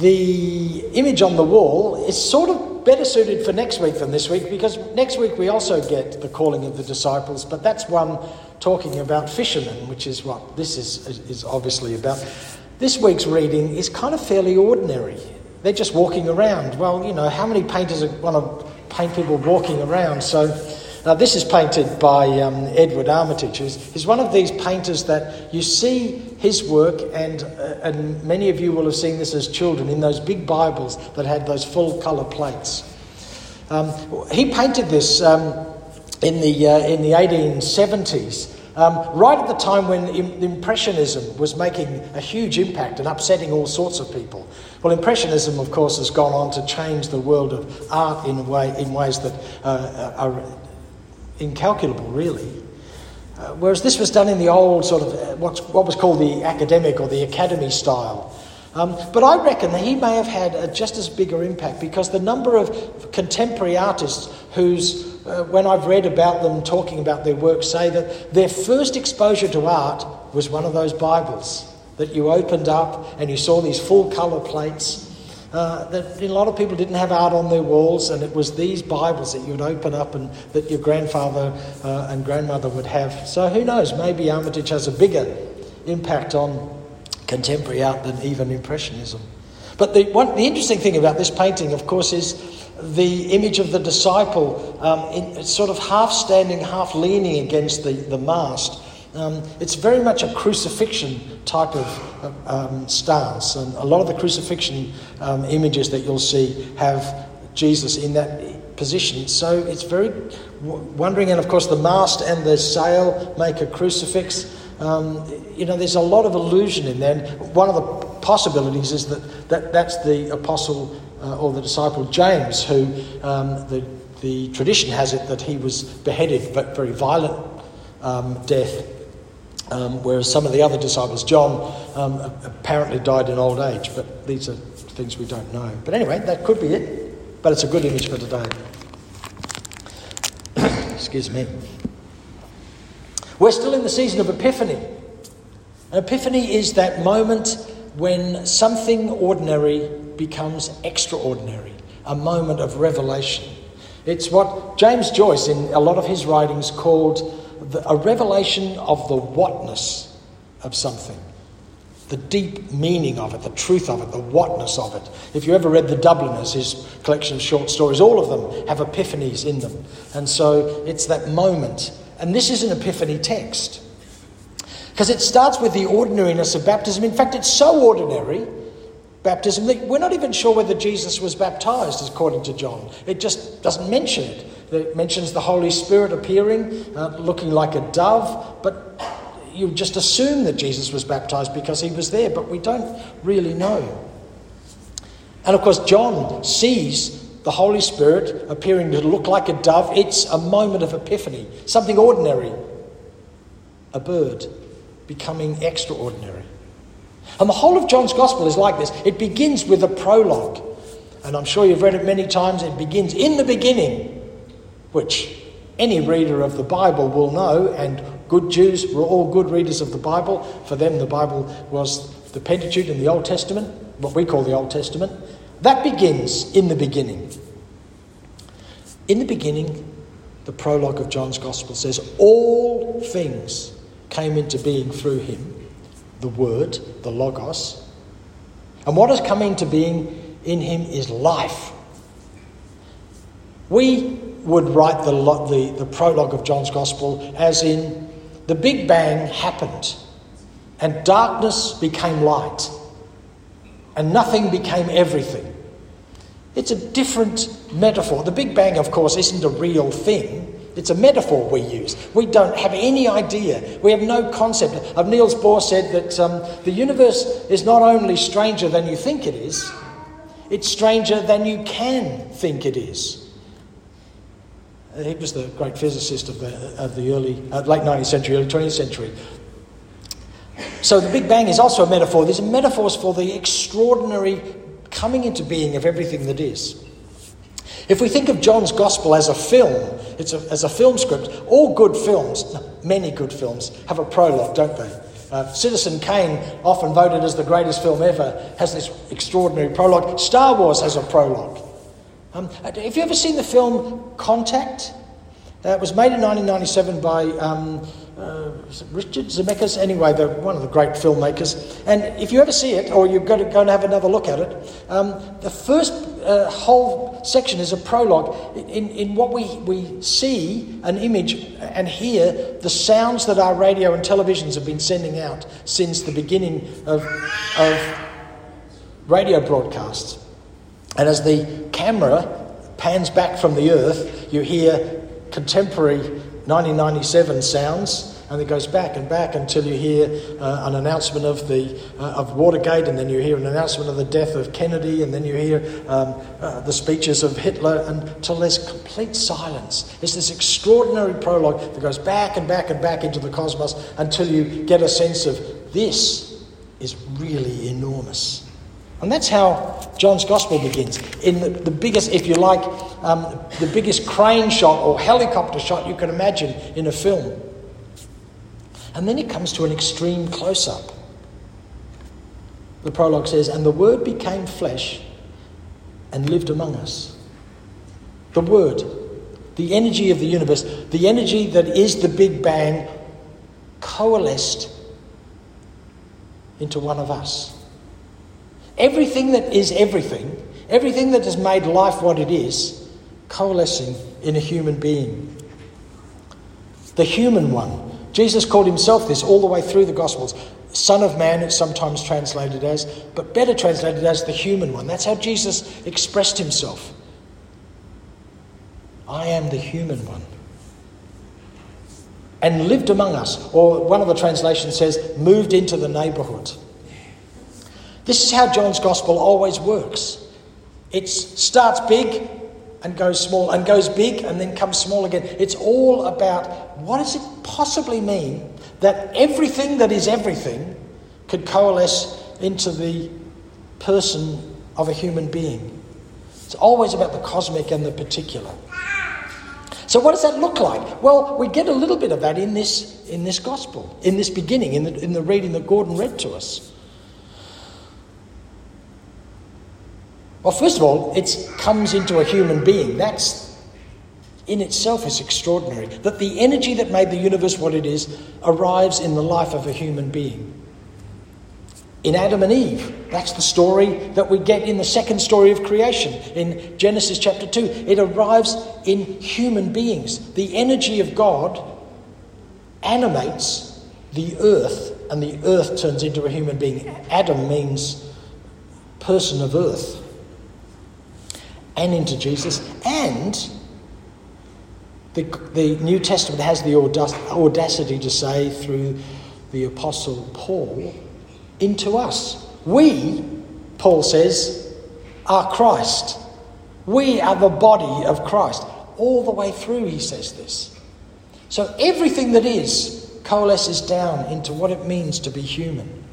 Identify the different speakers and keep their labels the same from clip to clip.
Speaker 1: the image on the wall is sort of better suited for next week than this week because next week we also get the calling of the disciples, but that's one talking about fishermen, which is what this is, is obviously about. This week's reading is kind of fairly ordinary. They're just walking around. Well, you know, how many painters want to paint people walking around? So now, this is painted by um, Edward Armitage, he's one of these painters that you see his work, and, uh, and many of you will have seen this as children in those big Bibles that had those full colour plates. Um, he painted this um, in, the, uh, in the 1870s. Um, right at the time when Impressionism was making a huge impact and upsetting all sorts of people. Well, Impressionism, of course, has gone on to change the world of art in, way, in ways that uh, are incalculable, really. Uh, whereas this was done in the old sort of uh, what, what was called the academic or the academy style. Um, but I reckon that he may have had a just as bigger impact because the number of contemporary artists whose, uh, when I've read about them talking about their work, say that their first exposure to art was one of those Bibles that you opened up and you saw these full colour plates uh, that a lot of people didn't have art on their walls, and it was these Bibles that you'd open up and that your grandfather uh, and grandmother would have. So who knows? Maybe Armitage has a bigger impact on contemporary art than even Impressionism. But the, one, the interesting thing about this painting, of course, is the image of the disciple um, in, sort of half standing, half leaning against the, the mast. Um, it's very much a crucifixion type of um, stance, and a lot of the crucifixion um, images that you'll see have Jesus in that position. So it's very wondering, and of course, the mast and the sail make a crucifix. Um, you know, there's a lot of illusion in there. And one of the possibilities is that, that that's the apostle uh, or the disciple James, who um, the, the tradition has it that he was beheaded, but very violent um, death um, whereas some of the other disciples, John, um, apparently died in old age, but these are things we don't know. But anyway, that could be it, but it's a good image for today. Excuse me. We're still in the season of Epiphany. An epiphany is that moment when something ordinary becomes extraordinary, a moment of revelation. It's what James Joyce, in a lot of his writings, called the, a revelation of the whatness of something, the deep meaning of it, the truth of it, the whatness of it. If you ever read The Dubliners, his collection of short stories, all of them have epiphanies in them. And so it's that moment. And this is an epiphany text. Because it starts with the ordinariness of baptism. In fact, it's so ordinary, baptism, we're not even sure whether Jesus was baptized, according to John. It just doesn't mention it. It mentions the Holy Spirit appearing, uh, looking like a dove, but you just assume that Jesus was baptized because he was there, but we don't really know. And of course, John sees the Holy Spirit appearing to look like a dove. It's a moment of epiphany, something ordinary, a bird becoming extraordinary. And the whole of John's Gospel is like this it begins with a prologue. And I'm sure you've read it many times. It begins in the beginning which any reader of the Bible will know, and good Jews were all good readers of the Bible. For them, the Bible was the Pentateuch in the Old Testament, what we call the Old Testament. That begins in the beginning. In the beginning, the prologue of John's Gospel says, All things came into being through him, the Word, the Logos. And what has come into being in him is life. We would write the, the, the prologue of John's Gospel as in the Big Bang happened and darkness became light and nothing became everything. It's a different metaphor. The Big Bang, of course, isn't a real thing. It's a metaphor we use. We don't have any idea. We have no concept. Of Niels Bohr said that um, the universe is not only stranger than you think it is, it's stranger than you can think it is. He was the great physicist of the, of the early, uh, late 19th century, early 20th century. So the Big Bang is also a metaphor. These are metaphors for the extraordinary coming into being of everything that is. If we think of John's Gospel as a film, it's a, as a film script, all good films, many good films, have a prologue, don't they? Uh, Citizen Kane, often voted as the greatest film ever, has this extraordinary prologue. Star Wars has a prologue. Um, have you ever seen the film Contact? It was made in 1997 by um, uh, Richard Zemeckis. Anyway, they're one of the great filmmakers. And if you ever see it, or you're going to go and have another look at it, um, the first uh, whole section is a prologue in, in what we, we see an image and hear the sounds that our radio and televisions have been sending out since the beginning of, of radio broadcasts. And as the camera pans back from the earth, you hear contemporary 1997 sounds and it goes back and back until you hear uh, an announcement of the uh, of Watergate, and then you hear an announcement of the death of Kennedy, and then you hear um, uh, the speeches of Hitler, until there's complete silence. It's this extraordinary prologue that goes back and back and back into the cosmos until you get a sense of this is really enormous. And that's how John's Gospel begins. In the, the biggest, if you like, um, the biggest crane shot or helicopter shot you can imagine in a film. And then it comes to an extreme close up. The prologue says, And the Word became flesh and lived among us. The Word, the energy of the universe, the energy that is the Big Bang, coalesced into one of us. Everything that is everything, everything that has made life what it is, coalescing in a human being. The human one, Jesus called himself this all the way through the Gospels. Son of Man, it's sometimes translated as, but better translated as the human one. That's how Jesus expressed himself. I am the human one. And lived among us, or one of the translations says, moved into the neighbourhood. This is how John's Gospel always works. It starts big, and goes small and goes big and then comes small again. It's all about what does it possibly mean that everything that is everything could coalesce into the person of a human being. It's always about the cosmic and the particular. So what does that look like? Well, we get a little bit of that in this in this gospel, in this beginning, in the, in the reading that Gordon read to us. Well, first of all, it comes into a human being. That's in itself is extraordinary. That the energy that made the universe what it is arrives in the life of a human being. In Adam and Eve, that's the story that we get in the second story of creation in Genesis chapter 2. It arrives in human beings. The energy of God animates the earth, and the earth turns into a human being. Adam means person of earth and into Jesus. And the, the New Testament has the audacity to say through the Apostle Paul, into us. We, Paul says, are Christ. We are the body of Christ. All the way through, he says this. So everything that is coalesces down into what it means to be human.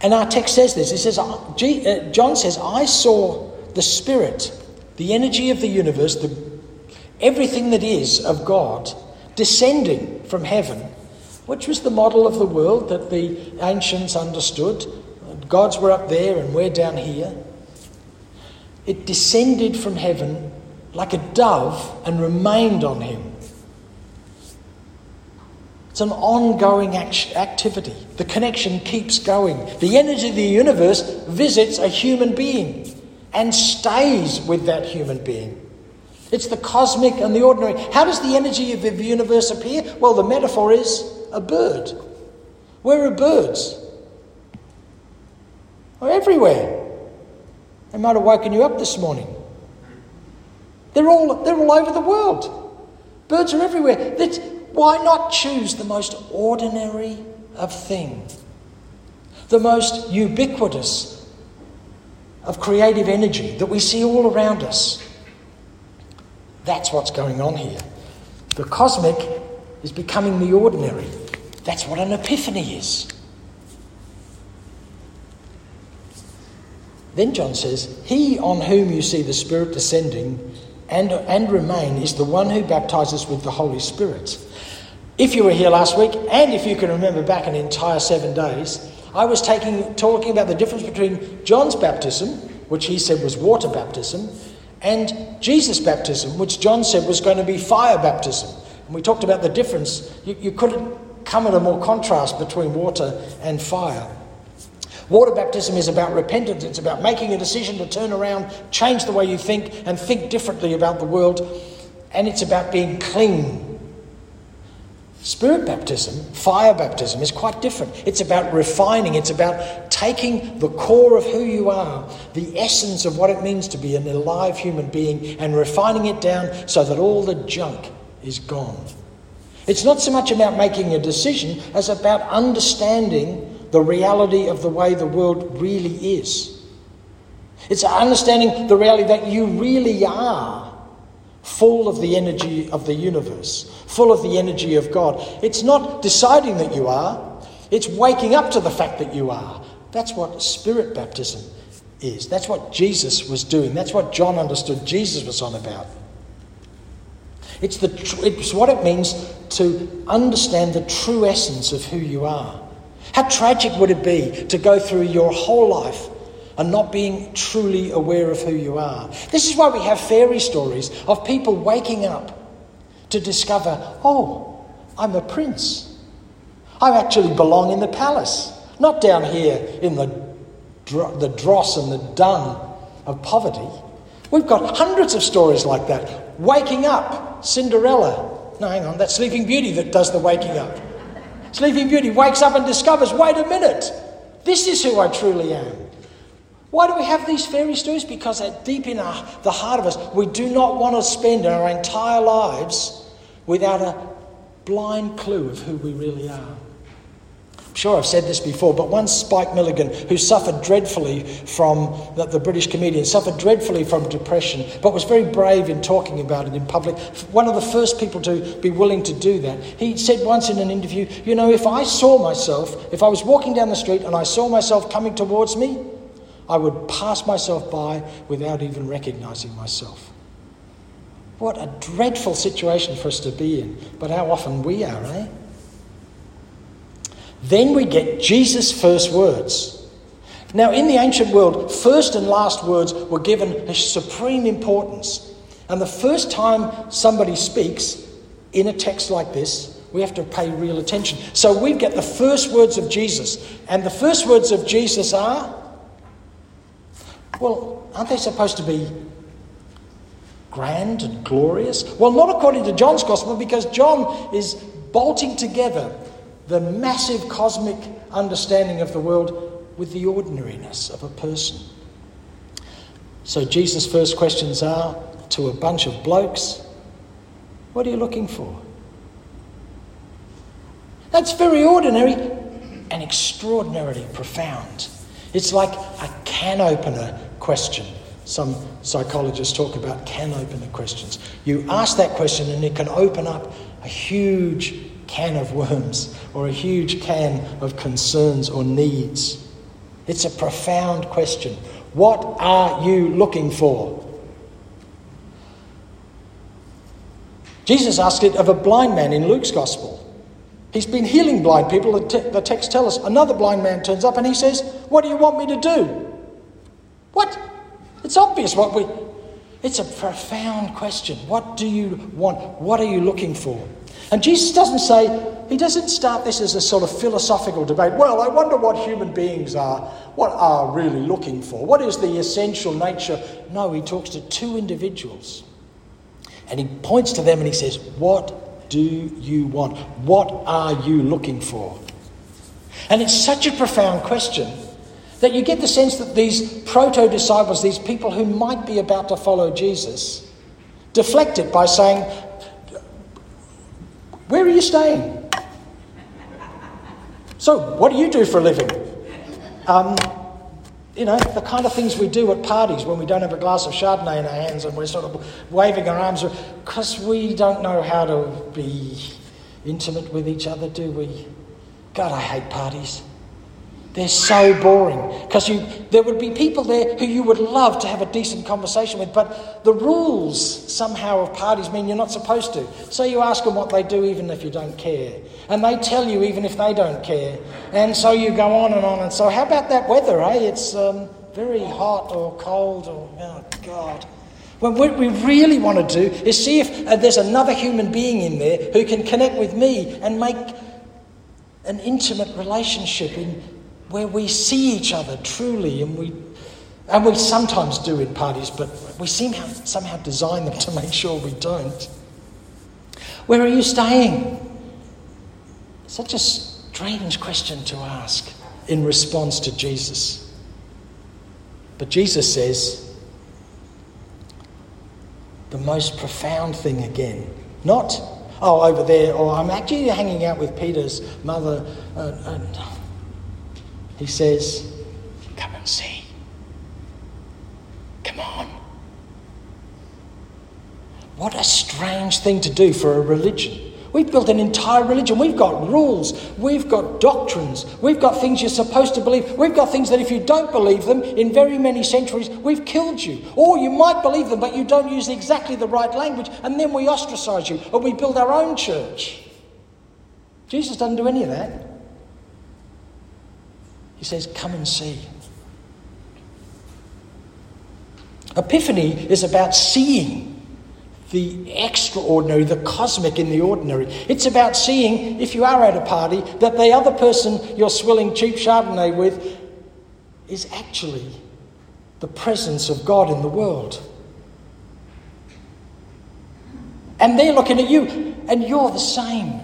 Speaker 1: And our text says this. It says, uh, John says, I saw the Spirit, the energy of the universe, the, everything that is of God, descending from heaven, which was the model of the world that the ancients understood. Gods were up there and we're down here. It descended from heaven like a dove and remained on him. It's an ongoing act- activity. The connection keeps going. The energy of the universe visits a human being and stays with that human being. It's the cosmic and the ordinary. How does the energy of the universe appear? Well, the metaphor is a bird. Where are birds? They're everywhere. They might have woken you up this morning. They're all, they're all over the world. Birds are everywhere. That's, why not choose the most ordinary of things? The most ubiquitous of creative energy that we see all around us. That's what's going on here. The cosmic is becoming the ordinary. That's what an epiphany is. Then John says, He on whom you see the Spirit descending and, and remain is the one who baptizes with the Holy Spirit. If you were here last week, and if you can remember back an entire seven days, I was taking, talking about the difference between John's baptism, which he said was water baptism, and Jesus' baptism, which John said was going to be fire baptism. And we talked about the difference. You, you couldn't come at a more contrast between water and fire. Water baptism is about repentance, it's about making a decision to turn around, change the way you think, and think differently about the world, and it's about being clean. Spirit baptism, fire baptism, is quite different. It's about refining, it's about taking the core of who you are, the essence of what it means to be an alive human being, and refining it down so that all the junk is gone. It's not so much about making a decision as about understanding the reality of the way the world really is. It's understanding the reality that you really are full of the energy of the universe, full of the energy of God. It's not deciding that you are, it's waking up to the fact that you are. That's what spirit baptism is. That's what Jesus was doing. That's what John understood Jesus was on about. It's, the, it's what it means to understand the true essence of who you are. How tragic would it be to go through your whole life and not being truly aware of who you are? This is why we have fairy stories of people waking up to discover, oh, I'm a prince. I actually belong in the palace, not down here in the, the dross and the dung of poverty. We've got hundreds of stories like that. Waking up, Cinderella. No, hang on, that's Sleeping Beauty that does the waking up. Sleeping Beauty wakes up and discovers wait a minute, this is who I truly am. Why do we have these fairy stories? Because at deep in our, the heart of us, we do not want to spend our entire lives without a blind clue of who we really are I'm sure I've said this before, but once Spike Milligan, who suffered dreadfully from, the, the, British comedian, suffered dreadfully from depression, but was very brave in talking about it in public, one of the first people to be willing to do that. He said once in an interview, You know, if I saw myself, if I was walking down the street and I saw myself coming towards me, I would pass myself by without even recognizing myself. What a dreadful situation for us to be in, but how often we are, eh? Then we get Jesus' first words. Now, in the ancient world, first and last words were given a supreme importance. And the first time somebody speaks in a text like this, we have to pay real attention. So we get the first words of Jesus. And the first words of Jesus are well, aren't they supposed to be grand and glorious? Well, not according to John's gospel, because John is bolting together the massive cosmic understanding of the world with the ordinariness of a person. So Jesus' first questions are to a bunch of blokes What are you looking for? That's very ordinary and extraordinarily profound. It's like a can opener question. Some psychologists talk about can opener questions. You ask that question and it can open up a huge can of worms or a huge can of concerns or needs. It's a profound question. What are you looking for? Jesus asked it of a blind man in Luke's gospel. He's been healing blind people. The, te- the text tells us another blind man turns up and he says, What do you want me to do? What? It's obvious what we. It's a profound question. What do you want? What are you looking for? And Jesus doesn't say, he doesn't start this as a sort of philosophical debate. Well, I wonder what human beings are, what are really looking for. What is the essential nature? No, he talks to two individuals. And he points to them and he says, What do you want? What are you looking for? And it's such a profound question that you get the sense that these proto disciples, these people who might be about to follow Jesus, deflect it by saying, where are you staying? So, what do you do for a living? Um, you know, the kind of things we do at parties when we don't have a glass of Chardonnay in our hands and we're sort of waving our arms because we don't know how to be intimate with each other, do we? God, I hate parties. They're so boring because you there would be people there who you would love to have a decent conversation with, but the rules somehow of parties mean you're not supposed to. So you ask them what they do even if you don't care, and they tell you even if they don't care, and so you go on and on. And so how about that weather? Eh? It's um, very hot or cold or oh god. Well, what we really want to do is see if uh, there's another human being in there who can connect with me and make an intimate relationship in where we see each other truly and we and we sometimes do in parties, but we to somehow design them to make sure we don't. Where are you staying? Such a strange question to ask in response to Jesus. But Jesus says the most profound thing again. Not, oh, over there, or I'm actually hanging out with Peter's mother. Uh, he says, Come and see. Come on. What a strange thing to do for a religion. We've built an entire religion. We've got rules. We've got doctrines. We've got things you're supposed to believe. We've got things that if you don't believe them, in very many centuries, we've killed you. Or you might believe them, but you don't use exactly the right language, and then we ostracize you, or we build our own church. Jesus doesn't do any of that. He says, Come and see. Epiphany is about seeing the extraordinary, the cosmic in the ordinary. It's about seeing, if you are at a party, that the other person you're swilling cheap Chardonnay with is actually the presence of God in the world. And they're looking at you, and you're the same.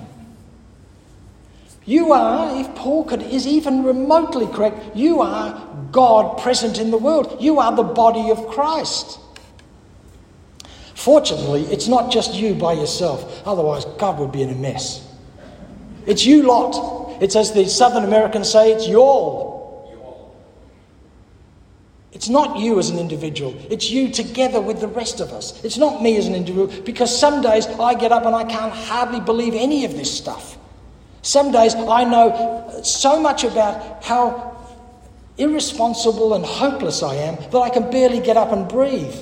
Speaker 1: You are, if Paul could, is even remotely correct, you are God present in the world. You are the body of Christ. Fortunately, it's not just you by yourself, otherwise, God would be in a mess. It's you lot. It's as the Southern Americans say, it's y'all. It's not you as an individual, it's you together with the rest of us. It's not me as an individual, because some days I get up and I can't hardly believe any of this stuff. Some days I know so much about how irresponsible and hopeless I am that I can barely get up and breathe.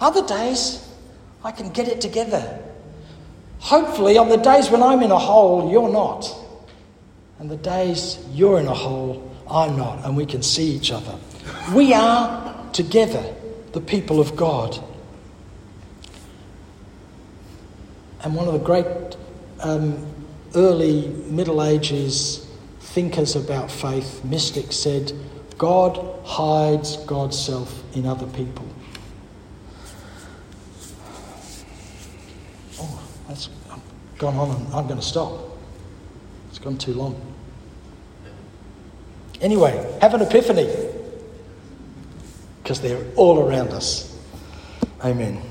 Speaker 1: Other days, I can get it together. Hopefully, on the days when I'm in a hole, you're not. And the days you're in a hole, I'm not, and we can see each other. We are together, the people of God. And one of the great um, early Middle Ages thinkers about faith, mystics, said, God hides God's self in other people. Oh, that's gone on and I'm going to stop. It's gone too long. Anyway, have an epiphany because they're all around us. Amen.